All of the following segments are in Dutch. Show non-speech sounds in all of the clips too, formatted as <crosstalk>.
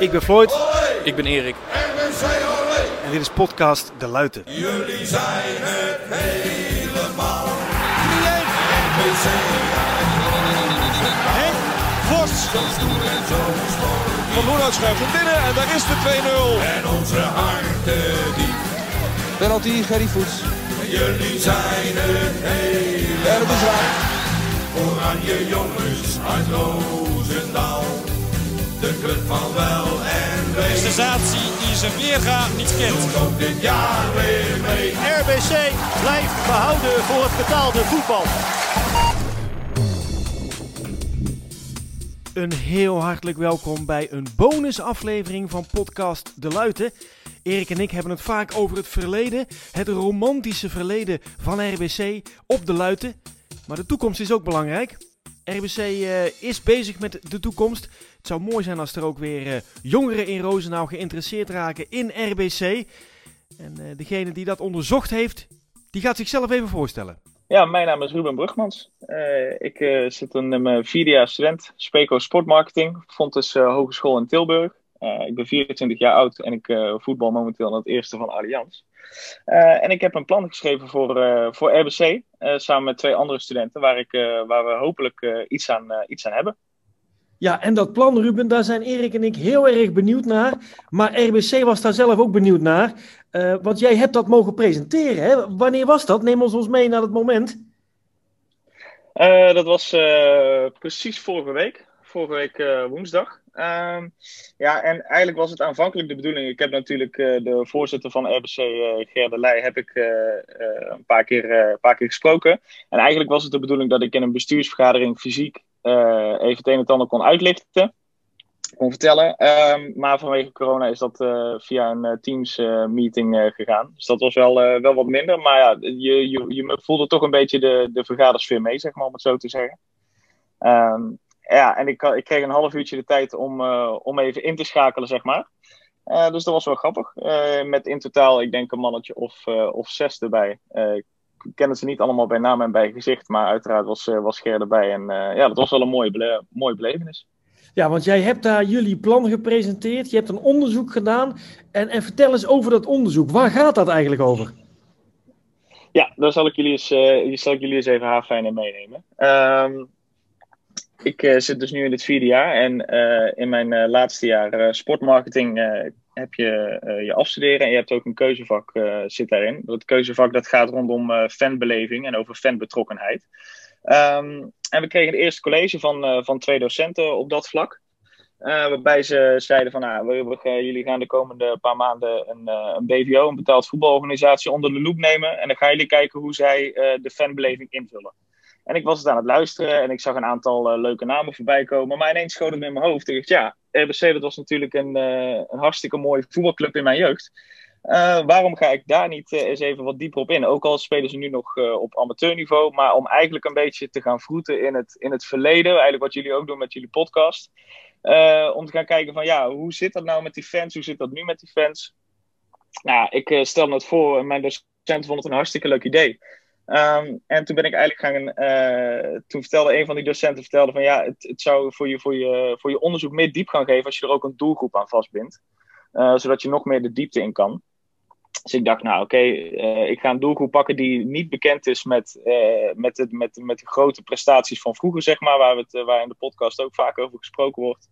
Ik ben Floyd. Ik ben Erik. En dit is podcast De Luiten. Jullie zijn het helemaal. Henk Vos. Van Loenhout schuift hem binnen en daar is de 2-0. En onze harten diep. Penalty, Gerry Voets. Jullie zijn het helemaal. En het is raak. Oranje jongens uit Roosendaal. De club van wel en wee. Sensatie die zijn weerga niet kent. Doet ook dit jaar weer mee. RBC blijft behouden voor het betaalde voetbal. Een heel hartelijk welkom bij een bonusaflevering van podcast De Luiten. Erik en ik hebben het vaak over het verleden, het romantische verleden van RBC op De Luiten. Maar de toekomst is ook belangrijk. RBC eh, is bezig met de toekomst. Het zou mooi zijn als er ook weer eh, jongeren in Roosendaal geïnteresseerd raken in RBC. En eh, degene die dat onderzocht heeft, die gaat zichzelf even voorstellen. Ja, mijn naam is Ruben Brugmans. Eh, ik zit mijn vierde jaar student, Speco Sportmarketing, Fontes uh, Hogeschool in Tilburg. Ik ben 24 jaar oud en ik voetbal momenteel in het eerste van Allianz. En ik heb een plan geschreven voor, voor RBC, samen met twee andere studenten, waar, ik, waar we hopelijk iets, aan, iets aan hebben. Ja, en dat plan, Ruben, daar zijn Erik en ik heel erg benieuwd naar. Maar RBC was daar zelf ook benieuwd naar. Uh, want jij hebt dat mogen presenteren. Hè? Wanneer was dat? Neem ons ons mee naar het moment. Uh, dat was uh, precies vorige week. Vorige week woensdag. Uh, ja, en eigenlijk was het aanvankelijk de bedoeling. Ik heb natuurlijk de voorzitter van RBC, Ger de Leij, heb ik een paar keer, een paar keer gesproken. En eigenlijk was het de bedoeling dat ik in een bestuursvergadering fysiek even het een en het ander kon uitlichten kon vertellen. Uh, maar vanwege corona is dat uh, via een uh, Teams uh, meeting gegaan. Dus dat was wel, wel wat minder. Maar ja, je, je, je voelde toch een beetje de, de vergadersfeer mee, zeg maar, om het zo te zeggen. Um, ja, en ik, ik kreeg een half uurtje de tijd om, om even in te schakelen, zeg maar. dus dat was wel grappig. met in totaal, ik denk een mannetje of, of zes erbij. Ik kende ze niet allemaal bij naam en bij gezicht, maar uiteraard was, was Ger erbij. En ja, dat was wel een mooie, bele mooie belevenis. Ja, want jij hebt daar jullie plan gepresenteerd. Je hebt een onderzoek gedaan. En, en vertel eens over dat onderzoek. Waar gaat dat eigenlijk over? Ja, daar zal ik jullie eens, uh, zal ik jullie eens even haarfijn in meenemen. Um, ik uh, zit dus nu in het vierde jaar. En uh, in mijn laatste jaar sportmarketing heb je je afstuderen. En je hebt ook een keuzevak zit daarin. Dat keuzevak dat gaat rondom fanbeleving en over fanbetrokkenheid. Um, en we kregen het eerste college van, van twee docenten op dat vlak. Waarbij ze zeiden van, nou, jullie gaan de komende paar maanden een, een BVO, een betaald voetbalorganisatie, onder de loep nemen. En dan gaan jullie kijken hoe zij de fanbeleving invullen. En ik was het aan het luisteren en ik zag een aantal leuke namen voorbij komen. Maar ineens schoot het in mijn hoofd. Ik dacht, ja, RBC dat was natuurlijk een, een hartstikke mooie voetbalclub in mijn jeugd. Uh, waarom ga ik daar niet uh, eens even wat dieper op in? Ook al spelen ze nu nog op amateurniveau, maar om eigenlijk een beetje te gaan vroeten in het, in het verleden, eigenlijk wat jullie ook doen met jullie podcast. om te gaan kijken van ja, hoe zit dat nou met die fans? Hoe zit dat nu met die fans? Nou, ik stel me het voor en mijn docent vond het een hartstikke leuk idee. Um, en toen ben ik eigenlijk gaan. toen vertelde een van die docenten vertelde van ja, het, het zou voor je, voor, je, voor je onderzoek meer diep gaan geven als je er ook een doelgroep aan vastbindt. zodat je nog meer de diepte in kan. Dus ik dacht, nou oké, uh, ik ga een doelgroep pakken die niet bekend is met, met, het, met, met de grote prestaties van vroeger, zeg maar, waar, we het, waar in de podcast ook vaak over gesproken wordt.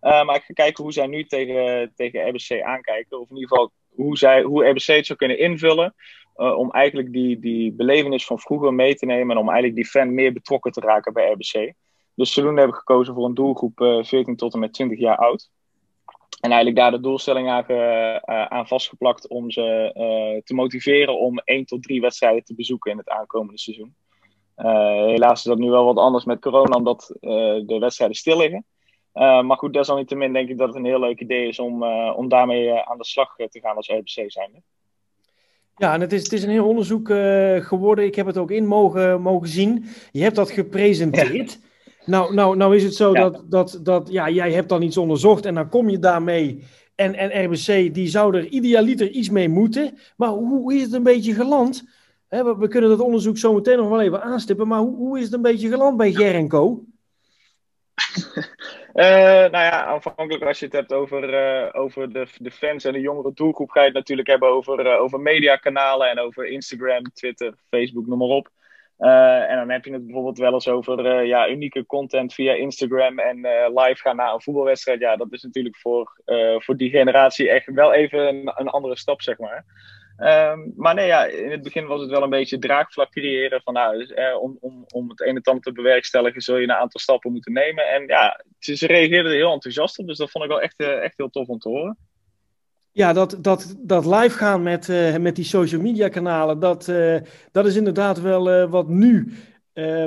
Maar ik ga kijken hoe zij nu tegen, tegen RBC aankijken, of in ieder geval hoe, zij, hoe RBC het zou kunnen invullen, om eigenlijk die, die belevenis van vroeger mee te nemen en om eigenlijk die fan meer betrokken te raken bij RBC. Dus zodoende heb ik gekozen voor een doelgroep 14 tot en met 20 jaar oud. En eigenlijk daar de doelstelling aan, uh, aan vastgeplakt om ze te motiveren om 1 tot 3 wedstrijden te bezoeken in het aankomende seizoen. helaas is dat nu wel wat anders met corona, omdat de wedstrijden stil liggen. maar goed, desalniettemin denk ik dat het een heel leuk idee is om, om daarmee aan de slag te gaan als RBC zijnde. Ja, en het is, het is een heel onderzoek geworden. Ik heb het ook in mogen, mogen zien. Je hebt dat gepresenteerd. Ja. Nou, nou, nou is het zo ja. dat, dat, dat ja, jij hebt dan iets onderzocht en dan kom je daarmee. En, en RBC die zou er idealiter iets mee moeten. Maar hoe, is het een beetje geland? He, we, we, kunnen dat onderzoek zo meteen nog wel even aanstippen. Maar hoe, hoe is het een beetje geland bij Ger Co? <laughs> nou ja, aanvankelijk als je het hebt over, over de, de fans en de jongere doelgroep, ga je het natuurlijk hebben over, over mediakanalen en over Instagram, Twitter, Facebook, noem maar op. Uh, en dan heb je het bijvoorbeeld wel eens over ja, unieke content via Instagram en live gaan naar een voetbalwedstrijd. Ja, dat is natuurlijk voor, voor die generatie echt wel even een, een andere stap, zeg maar. Um, maar nee, ja, in het begin was het wel een beetje draagvlak creëren. Van, nou, dus, om, om, om het een en ander te bewerkstelligen zul je een aantal stappen moeten nemen. En ja, ze, ze reageerden er heel enthousiast op, dus dat vond ik wel echt, echt heel tof om te horen. Ja, dat, dat, dat live gaan met, uh, met die social media kanalen, dat, uh, dat is inderdaad wel wat nu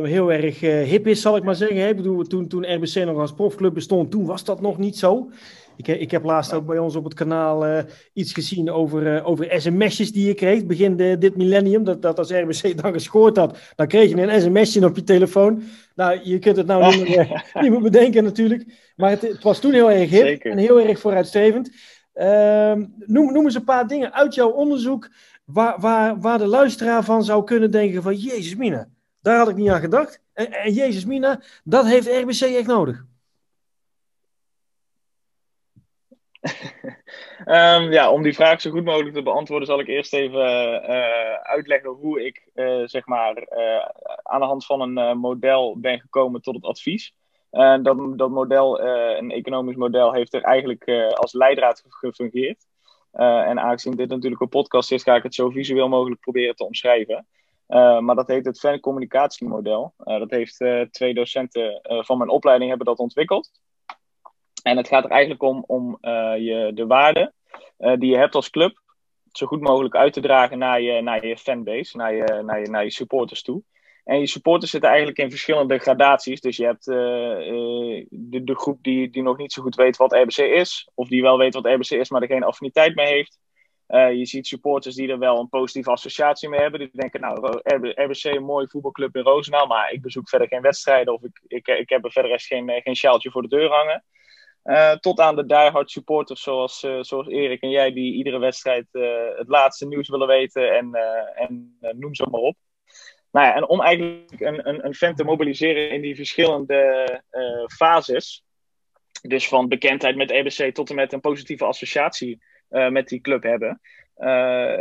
heel erg hip is, zal ik maar zeggen. Ik bedoel, toen, toen RBC nog als profclub bestond, toen was dat nog niet zo. Ik, ik heb laatst ook bij ons op het kanaal iets gezien over, over sms'jes die je kreeg begin de, dit millennium. Dat, dat als RBC <laughs> dan gescoord had, dan kreeg je een sms'je op je telefoon. Nou, je kunt het nou niet meer, <laughs> niet meer bedenken natuurlijk. Maar het, het was toen heel erg hip Zeker. en heel erg vooruitstrevend. Uh, noem, noem eens een paar dingen uit jouw onderzoek waar, waar, waar de luisteraar van zou kunnen denken van Jezus Mina, daar had ik niet aan gedacht. En, en Jezus Mina, dat heeft RBC echt nodig. Um, <laughs> ja, om die vraag zo goed mogelijk te beantwoorden, zal ik eerst even uh, uitleggen hoe ik uh, zeg maar, uh, aan de hand van een model ben gekomen tot het advies. Dat, dat model, een economisch model, heeft er eigenlijk als leidraad gefungeerd. en aangezien dit natuurlijk een podcast is, ga ik het zo visueel mogelijk proberen te omschrijven. maar dat heet het fancommunicatiemodel. dat heeft twee docenten van mijn opleiding hebben dat ontwikkeld. En het gaat er eigenlijk om, om je, de waarden die je hebt als club zo goed mogelijk uit te dragen naar je, naar je fanbase, naar je, naar, je, naar je supporters toe. En je supporters zitten eigenlijk in verschillende gradaties. Dus je hebt uh, de, de, groep die, die nog niet zo goed weet wat RBC is. Of die wel weet wat RBC is, maar er geen affiniteit mee heeft. Je ziet supporters die er wel een positieve associatie mee hebben. Die denken, nou, RBC een mooie voetbalclub in Roosendaal. Maar ik bezoek verder geen wedstrijden. Of ik, ik, ik heb er verder geen, geen sjaaltje voor de deur hangen. Uh, tot aan de diehard supporters zoals, uh, zoals Erik en jij, die iedere wedstrijd uh, het laatste nieuws willen weten en, en noem ze maar op. Nou ja, en om eigenlijk een, een, een fan te mobiliseren in die verschillende fases, dus van bekendheid met EBC tot en met een positieve associatie met die club hebben,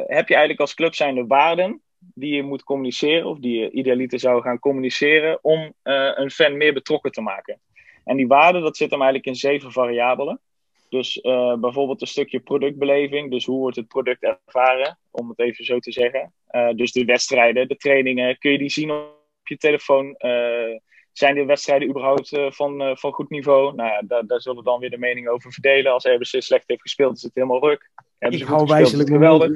heb je eigenlijk als club zijn de waarden die je moet communiceren, of die je idealiter zou gaan communiceren, om een fan meer betrokken te maken. En die waarden, dat zit hem eigenlijk in zeven variabelen. Dus uh, bijvoorbeeld een stukje productbeleving. Dus hoe wordt het product ervaren, om het even zo te zeggen. Uh, dus de wedstrijden, de trainingen, kun je die zien op je telefoon? Uh, zijn de wedstrijden überhaupt van, van goed niveau? Nou ja, daar, daar zullen we dan weer de mening over verdelen. Als RBC slecht heeft gespeeld, is het helemaal ruk. Hebben Ik hou wijzelijk geweldig.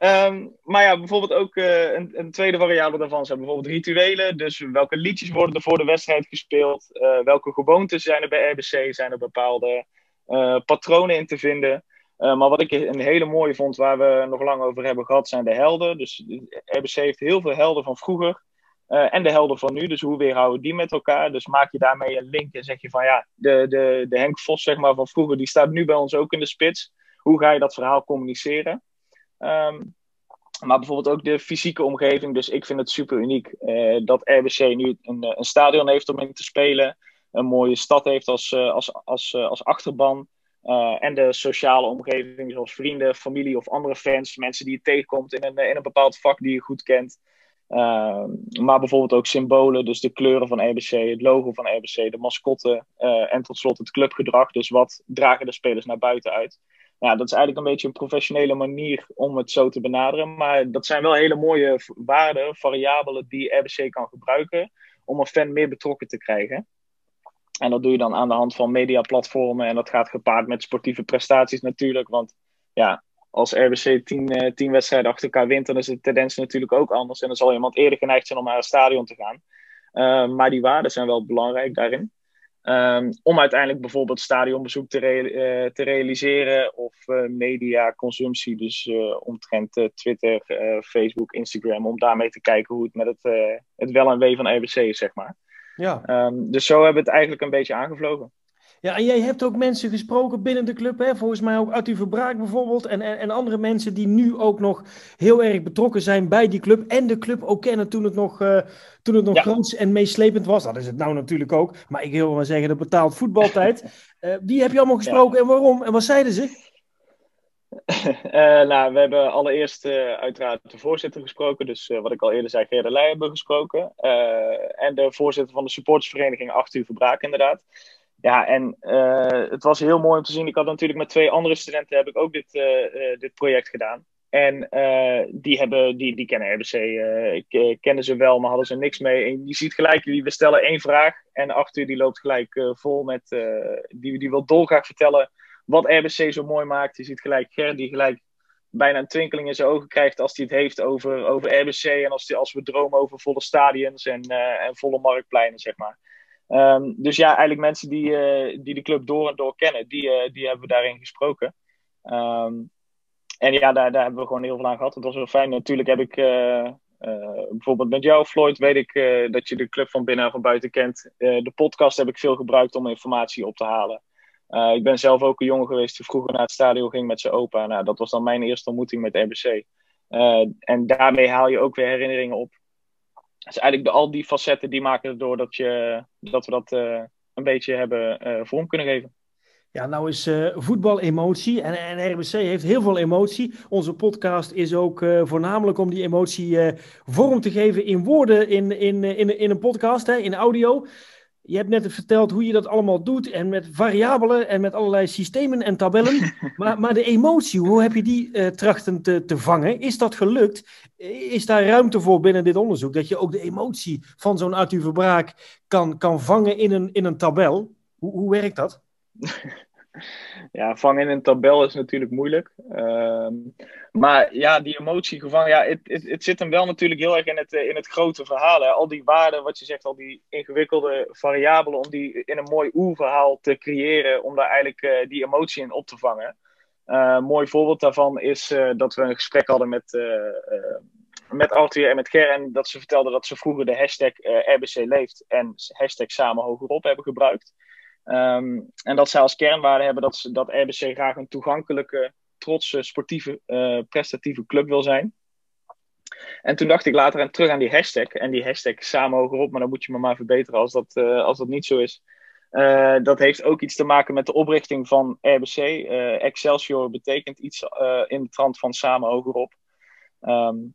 Um, <laughs> maar ja, bijvoorbeeld ook uh, een, een, tweede variabele daarvan zijn bijvoorbeeld rituelen. Dus welke liedjes worden er voor de wedstrijd gespeeld? Uh, welke gewoontes zijn er bij RBC? Zijn er bepaalde uh, patronen in te vinden? maar wat ik een hele mooie vond, waar we nog lang over hebben gehad, zijn de helden. Dus RBC heeft heel veel helden van vroeger. en de helden van nu. Dus hoe weerhouden die met elkaar? Dus maak je daarmee een link en zeg je van ja, de, de, de Henk Vos zeg maar, van vroeger, die staat nu bij ons ook in de spits hoe ga je dat verhaal communiceren? Um, maar bijvoorbeeld ook de fysieke omgeving. Dus ik vind het super uniek uh, dat RBC nu een, een, stadion heeft om in te spelen. Een mooie stad heeft als, uh, als, als, als achterban. en de sociale omgeving, zoals vrienden, familie of andere fans. Mensen die je tegenkomt in een, in een bepaald vak die je goed kent. Uh, maar bijvoorbeeld ook symbolen, dus de kleuren van RBC, het logo van RBC, de mascotte uh, en tot slot het clubgedrag. Dus wat dragen de spelers naar buiten uit? Ja, dat is eigenlijk een beetje een professionele manier om het zo te benaderen. Maar dat zijn wel hele mooie waarden, variabelen die RBC kan gebruiken om een fan meer betrokken te krijgen. En dat doe je dan aan de hand van mediaplatformen. En dat gaat gepaard met sportieve prestaties natuurlijk. Want ja, als RBC tien, tien wedstrijden achter elkaar wint, dan is de tendens natuurlijk ook anders. En dan zal iemand eerder geneigd zijn om naar een stadion te gaan. Uh, maar die waarden zijn wel belangrijk daarin. Um, om uiteindelijk bijvoorbeeld stadionbezoek te, uh, te realiseren of uh, mediaconsumptie, dus uh, omtrent Twitter, Facebook, Instagram, om daarmee te kijken hoe het met het, het wel en wee van RBC is, zeg maar. Ja. Um, dus zo hebben we het eigenlijk een beetje aangevlogen. Ja, en jij hebt ook mensen gesproken binnen de club, hè? volgens mij ook Arthur Verbraak bijvoorbeeld, en, en, en andere mensen die nu ook nog heel erg betrokken zijn bij die club en de club ook kennen toen het nog, uh, toen het nog Ja. groots en meeslepend was. Dat is het nou natuurlijk ook, maar ik wil maar zeggen, de betaald voetbaltijd. <laughs> Eh, die heb je allemaal gesproken en waarom en wat zeiden ze? <laughs> Eh, nou, we hebben allereerst uiteraard de voorzitter gesproken. Dus wat ik al eerder zei, Gerda Leij hebben we gesproken. En de voorzitter van de supportersvereniging, Arthur Verbraak inderdaad. Ja, en eh, het was heel mooi om te zien. Ik had natuurlijk met twee andere studenten heb ik ook dit, eh, eh, dit project gedaan. En die, hebben, die, die kennen RBC, kennen ze wel, maar hadden ze niks mee. En je ziet gelijk, we stellen één vraag. En Arthur die loopt gelijk vol met, die, die wil dolgraag vertellen wat RBC zo mooi maakt. Je ziet gelijk Ger die gelijk bijna een twinkeling in zijn ogen krijgt als hij het heeft over, over RBC. En als, die, als we dromen over volle stadions en, en volle marktpleinen, zeg maar. Ehm, dus ja, eigenlijk mensen die, eh, die de club door en door kennen, die, eh, die hebben we daarin gesproken. Ehm, en ja, daar, daar hebben we gewoon heel veel aan gehad. Het was wel fijn. Natuurlijk heb ik eh, bijvoorbeeld met jou, Floyd, weet ik dat je de club van binnen en van buiten kent. De podcast heb ik veel gebruikt om informatie op te halen. Ik ben zelf ook een jongen geweest die vroeger naar het stadion ging met zijn opa. Nou, dat was dan mijn eerste ontmoeting met RBC. En daarmee haal je ook weer herinneringen op. Dus eigenlijk de, al die facetten die maken erdoor dat, je, dat we dat uh, een beetje hebben uh, vorm kunnen geven. Ja, nou is uh, voetbal emotie en, en, RBC heeft heel veel emotie. Onze podcast is ook voornamelijk om die emotie vorm te geven in woorden in, in, in, in een podcast, hè, in audio. Je hebt net verteld hoe je dat allemaal doet en met variabelen en met allerlei systemen en tabellen. <laughs> maar, maar de emotie, hoe heb je die uh, trachten te, te vangen? Is dat gelukt? Is daar ruimte voor binnen dit onderzoek? Dat je ook de emotie van zo'n Arthur Verbraak kan, kan vangen in een, in een tabel? Hoe, hoe werkt dat? <laughs> ja, vangen in een tabel is natuurlijk moeilijk. Uh, maar ja, die emotie gevangen, ja, het, zit hem wel natuurlijk heel erg in het, in het grote verhaal. Al die waarden, wat je zegt, al die ingewikkelde variabelen, om die in een mooi oerverhaal te creëren, om daar eigenlijk uh, die emotie in op te vangen. Uh, een mooi voorbeeld daarvan is dat we een gesprek hadden met, met Arthur en met Ger. En dat ze vertelden dat ze vroeger de hashtag RBC leeft en hashtag samen hogerop hebben gebruikt. Um, en dat zij als kernwaarde hebben dat, ze, dat RBC graag een toegankelijke, trotse, sportieve, uh, prestatieve club wil zijn. En toen dacht ik later aan, terug aan die hashtag. En die hashtag samen hogerop, maar dan moet je me maar verbeteren als dat, uh, als dat niet zo is. Uh, dat heeft ook iets te maken met de oprichting van RBC. Excelsior betekent iets in de trant van samen hogerop. Um,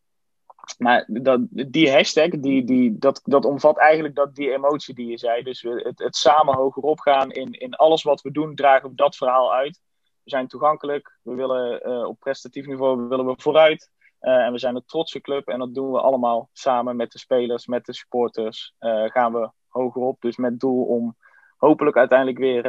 maar dat, die hashtag, die, die, dat, dat omvat eigenlijk dat, die emotie die je zei. Dus het, het samen hogerop gaan in, in alles wat we doen, dragen we dat verhaal uit. We zijn toegankelijk, we willen uh, op prestatief niveau willen we vooruit. Uh, en we zijn een trotse club en dat doen we allemaal samen met de spelers, met de supporters. Uh, gaan we hogerop, dus met doel om hopelijk uiteindelijk weer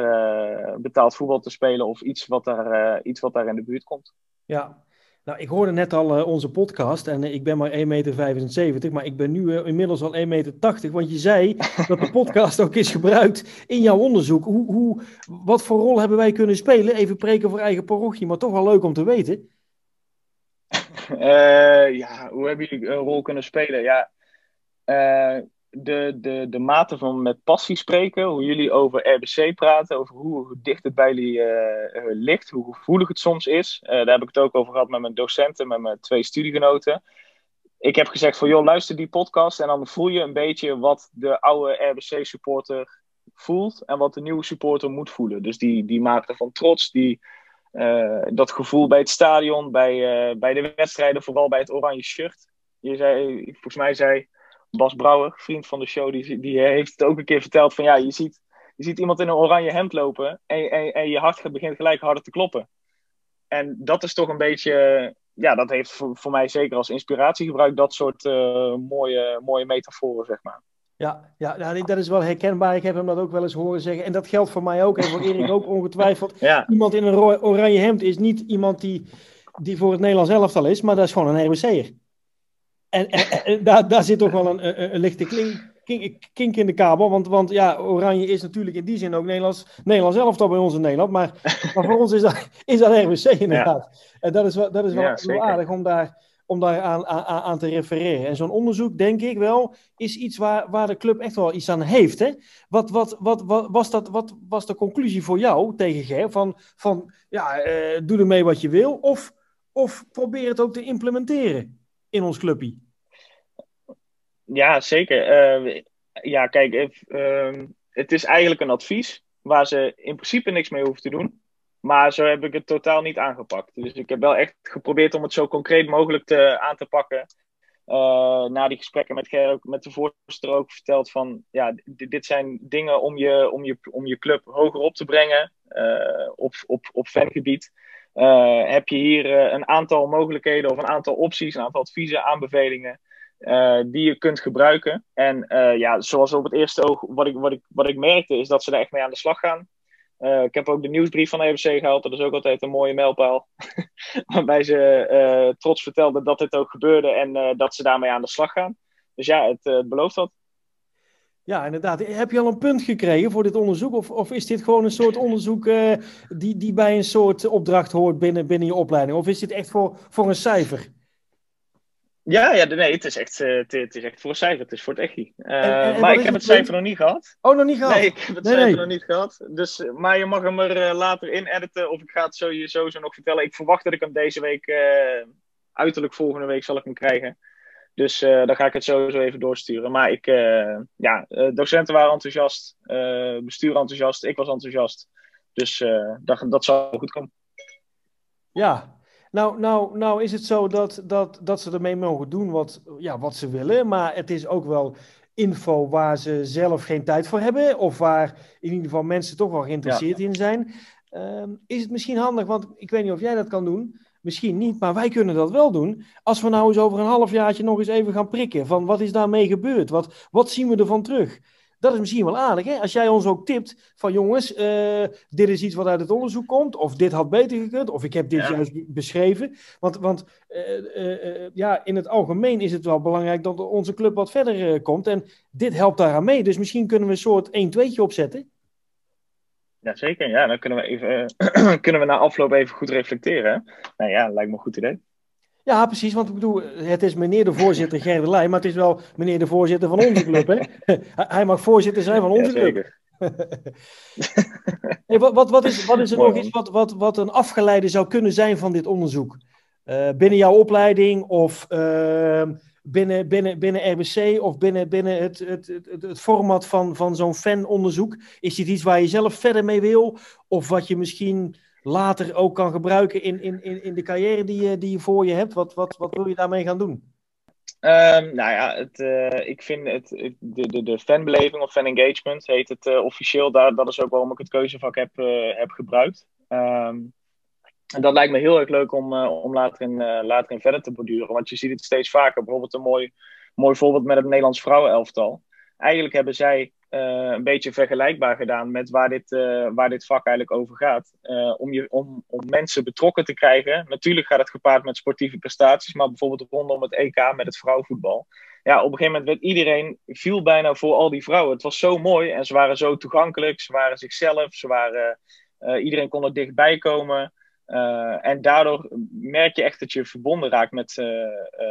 betaald voetbal te spelen of iets wat, daar, iets wat daar in de buurt komt. Ja, nou, ik hoorde net al uh, onze podcast en uh, ik ben maar 1,75 meter, maar ik ben nu uh, inmiddels al 1,80 meter. Want je zei <laughs> dat de podcast ook is gebruikt in jouw onderzoek. Hoe, hoe, wat voor rol hebben wij kunnen spelen? Even preken voor eigen parochie, maar toch wel leuk om te weten. <laughs> ja, hoe hebben jullie een rol kunnen spelen? Ja, eh, de, de, de mate van met passie spreken, hoe jullie over RBC praten, over hoe, dicht het bij jullie uh, ligt, hoe gevoelig het soms is. Uh, daar heb ik het ook over gehad met mijn docenten, met mijn twee studiegenoten. Ik heb gezegd van, joh, luister die podcast en dan voel je een beetje wat de oude RBC-supporter voelt en wat de nieuwe supporter moet voelen. Dus die, die mate van trots, die, dat gevoel bij het stadion, bij, bij de wedstrijden, vooral bij het oranje shirt. Je zei, volgens mij zei Bas Brouwer, vriend van de show, die, die heeft het ook een keer verteld van ja, je ziet, je ziet iemand in een oranje hemd lopen en, en, en je hart begint gelijk harder te kloppen. En dat is toch een beetje, ja, dat heeft voor, voor mij zeker als inspiratie gebruikt, dat soort uh, mooie, mooie metaforen, zeg maar. Ja, ja nou, dat is wel herkenbaar. Ik heb hem dat ook wel eens horen zeggen. En dat geldt voor mij ook en voor Erik ook ongetwijfeld. Ja. Iemand in een oranje hemd is niet iemand die, die voor het Nederlands elftal is, maar dat is gewoon een RBC'er. En, en, en daar, daar zit toch wel een, een, een lichte klink, kink, kink, in de kabel. Want, want ja, Oranje is natuurlijk in die zin ook Nederlands, Nederlands elftal bij ons in Nederland. Maar, maar voor ons is dat, is dat RWC inderdaad. Ja. En dat is wel, dat is wel, ja, wel aardig om daar, om daar aan, aan, aan te refereren. En zo'n onderzoek, denk ik wel, is iets waar, waar de club echt wel iets aan heeft. Hè? Wat, wat, wat, wat, was dat, wat was de conclusie voor jou tegen Ger? Van, van ja, uh, doe ermee wat je wil. Of, of probeer het ook te implementeren in ons clubje. Ja, zeker. Uh, ja, kijk, uh, het is eigenlijk een advies waar ze in principe niks mee hoeven te doen. Maar zo heb ik het totaal niet aangepakt. Dus ik heb wel echt geprobeerd om het zo concreet mogelijk te, aan te pakken. Uh, na die gesprekken met Ger, met de voorzitter ook verteld van... Ja, dit, zijn dingen om je, om, je, om je club hoger op te brengen op, op, op fangebied. Uh, heb je hier een aantal mogelijkheden of een aantal opties, een aantal adviezen, aanbevelingen... die je kunt gebruiken. En ja, zoals op het eerste oog, wat ik, wat, ik, wat ik merkte, is dat ze er echt mee aan de slag gaan. Ik heb ook de nieuwsbrief van EBC gehaald. Dat is ook altijd een mooie mijlpaal. <laughs> Waarbij ze trots vertelden dat dit ook gebeurde en dat ze daarmee aan de slag gaan. Dus ja, het, het belooft dat. Ja, inderdaad. Heb je al een punt gekregen voor dit onderzoek? Of, of is dit gewoon een soort onderzoek die, die bij een soort opdracht hoort binnen, binnen je opleiding? Of is dit echt voor, voor een cijfer? Ja, ja, nee, het is echt, uh, het, het, is echt voor een cijfer. Het is voor het echi. Uh, maar ik heb het cijfer nog niet gehad. Oh, nog niet gehad? Nee, ik heb het nee, cijfer nee. nog niet gehad. Dus, maar je mag hem er later in editen. Of ik ga het sowieso nog vertellen. Ik verwacht dat ik hem deze week, uiterlijk volgende week, zal ik hem krijgen. Dus dan ga ik het sowieso even doorsturen. Maar ik, ja, docenten waren enthousiast. bestuur enthousiast. Ik was enthousiast. Dus dat, dat zal goed komen. Ja, nou, nou, nou is het zo dat, dat, dat ze ermee mogen doen wat, ja, wat ze willen. Maar het is ook wel info waar ze zelf geen tijd voor hebben. Of waar in ieder geval mensen toch wel geïnteresseerd ja. in zijn. Um, is het misschien handig, want ik weet niet of jij dat kan doen. Misschien niet, maar wij kunnen dat wel doen. Als we nou eens over een halfjaartje nog eens even gaan prikken. Van wat is daarmee gebeurd? Wat, wat zien we ervan terug? Dat is misschien wel aardig, hè? Als jij ons ook tipt van jongens, uh, dit is iets wat uit het onderzoek komt, of dit had beter gekund, of ik heb dit ja. juist beschreven. Want, want uh, uh, ja, in het algemeen is het wel belangrijk dat onze club wat verder komt. En dit helpt daaraan mee. Dus misschien kunnen we een soort 1-2'tje opzetten. Jazeker, ja. Dan kunnen we, even, <clears throat> kunnen we na afloop even goed reflecteren. Nou ja, lijkt me een goed idee. Ja, precies. Want ik bedoel, het is meneer de voorzitter Gerdelij, maar het is wel meneer de voorzitter van onze club. Hè? <laughs> Hij mag voorzitter zijn van onze ja, club. <laughs> hey, wat, wat, wat, is, wat is er nog iets wat, wat, wat een afgeleide zou kunnen zijn van dit onderzoek? Uh, binnen jouw opleiding of uh, binnen, binnen, binnen RBC of binnen, binnen het, het, het, het format van, van zo'n fanonderzoek? Is dit iets waar je zelf verder mee wil? Of wat je misschien later ook kan gebruiken in, in, in, in de carrière die je, die je voor je hebt? Wat, wat, wat wil je daarmee gaan doen? Um, nou ja, het, uh, ik vind het, de, de, de fanbeleving of fan engagement heet het uh, officieel. Daar, dat is ook waarom ik het keuzevak heb, uh, heb gebruikt. Um, en dat lijkt me heel erg leuk om, om later, in, later in verder te borduren. Want je ziet het steeds vaker. Bijvoorbeeld een mooi, mooi voorbeeld met het Nederlands vrouwenelftal. Eigenlijk hebben zij uh, een beetje vergelijkbaar gedaan met waar dit, waar dit vak eigenlijk over gaat. Om, je, om, om mensen betrokken te krijgen. Natuurlijk gaat het gepaard met sportieve prestaties, maar bijvoorbeeld rondom het EK met het vrouwenvoetbal. Ja, op een gegeven moment werd iedereen, viel bijna voor al die vrouwen. Het was zo mooi en ze waren zo toegankelijk, ze waren zichzelf, ze waren, iedereen kon er dichtbij komen. En daardoor merk je echt dat je verbonden raakt met,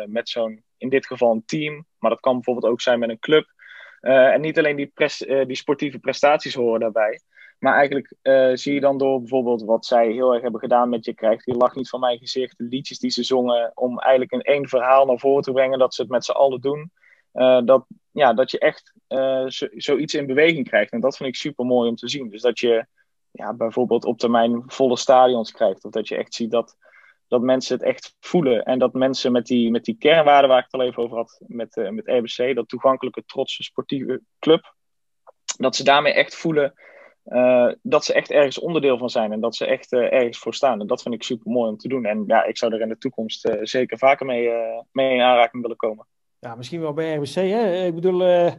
met zo'n, in dit geval een team. Maar dat kan bijvoorbeeld ook zijn met een club. En niet alleen die, pres, die, sportieve prestaties horen daarbij. Maar eigenlijk zie je dan door bijvoorbeeld wat zij heel erg hebben gedaan met Je krijgt die lach niet van mijn gezicht. De liedjes die ze zongen. Om eigenlijk in één verhaal naar voren te brengen. Dat ze het met z'n allen doen. dat, ja, dat je echt zo, zoiets in beweging krijgt. En dat vind ik super mooi om te zien. Dus dat je ja, bijvoorbeeld op termijn volle stadions krijgt. Of dat je echt ziet dat dat mensen het echt voelen. En dat mensen met die, met die kernwaarden waar ik het al even over had met, uh, met RBC, dat toegankelijke, trotse sportieve club, dat ze daarmee echt voelen uh, dat ze echt ergens onderdeel van zijn en dat ze echt uh, ergens voor staan. En dat vind ik super mooi om te doen. En ja, ik zou er in de toekomst zeker vaker mee, mee in aanraking willen komen. Ja, misschien wel bij RBC. Hè? Ik bedoel,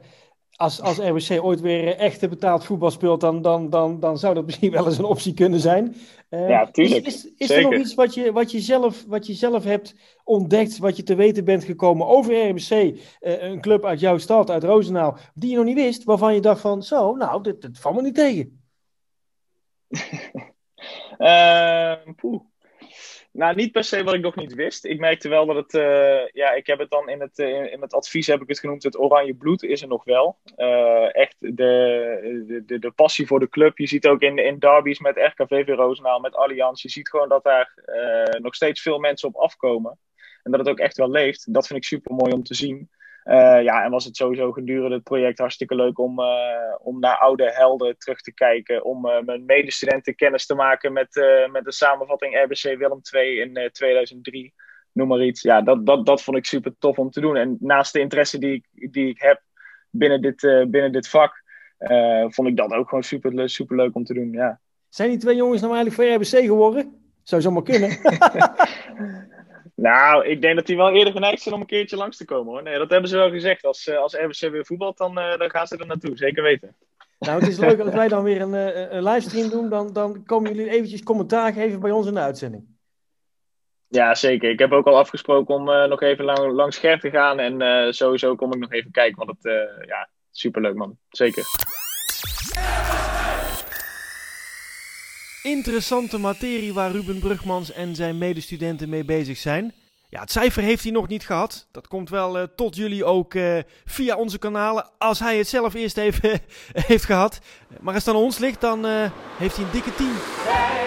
als, als RBC ooit weer echt betaald voetbal speelt, dan, dan, dan, dan zou dat misschien <laughs> wel eens een optie kunnen zijn. Uh, ja, tuurlijk. Is, is, is er nog iets wat je, wat, je zelf, wat je zelf hebt ontdekt, wat je te weten bent gekomen over RBC, uh, eh, een club uit jouw stad, uit Roosendaal, die je nog niet wist, waarvan je dacht van, zo, nou, dit, dit valt me niet tegen? uh, <laughs> poeh. Nou, niet per se wat ik nog niet wist. Ik merkte wel dat het, uh, ja, ik heb het dan in het, uh, in het advies heb ik het genoemd, het oranje bloed is er nog wel. Uh, echt de, de, de, passie voor de club. Je ziet ook in, in derbies met RKVV Roosendaal, met Allianz, je ziet gewoon dat daar nog steeds veel mensen op afkomen. En dat het ook echt wel leeft. Dat vind ik super mooi om te zien. Uh, ja, en was het sowieso gedurende het project hartstikke leuk om, uh, om naar oude helden terug te kijken. Om uh, mijn medestudenten kennis te maken met, met de samenvatting RBC Willem II in 2003. Noem maar iets. Ja, dat, dat, dat vond ik super tof om te doen. En naast de interesse die ik, die ik heb binnen dit, binnen dit vak, vond ik dat ook gewoon super, super leuk om te doen. Ja. Zijn die twee jongens nou eigenlijk voor RBC geworden? Zou zomaar kunnen. <laughs> Nou, ik denk dat die wel eerder geneigd zijn om een keertje langs te komen hoor. Nee, dat hebben ze wel gezegd. Als, uh, als RBC weer voetbalt, dan, uh, dan gaan ze er naartoe. Zeker weten. Nou, het is leuk als wij dan weer een, uh, een livestream doen. Dan, dan komen jullie eventjes commentaar geven bij ons in de uitzending. Ja, zeker. Ik heb ook al afgesproken om nog even lang, langs scherp te gaan. En sowieso kom ik nog even kijken. Want het, ja, superleuk man. Zeker. Interessante materie waar Ruben Brugmans en zijn medestudenten mee bezig zijn. Ja, het cijfer heeft hij nog niet gehad. Dat komt wel uh, tot jullie ook uh, via onze kanalen. Als hij het zelf eerst even <laughs> heeft gehad. Maar als het aan ons ligt, dan uh, heeft hij een dikke 10. Wij van Roosendaal.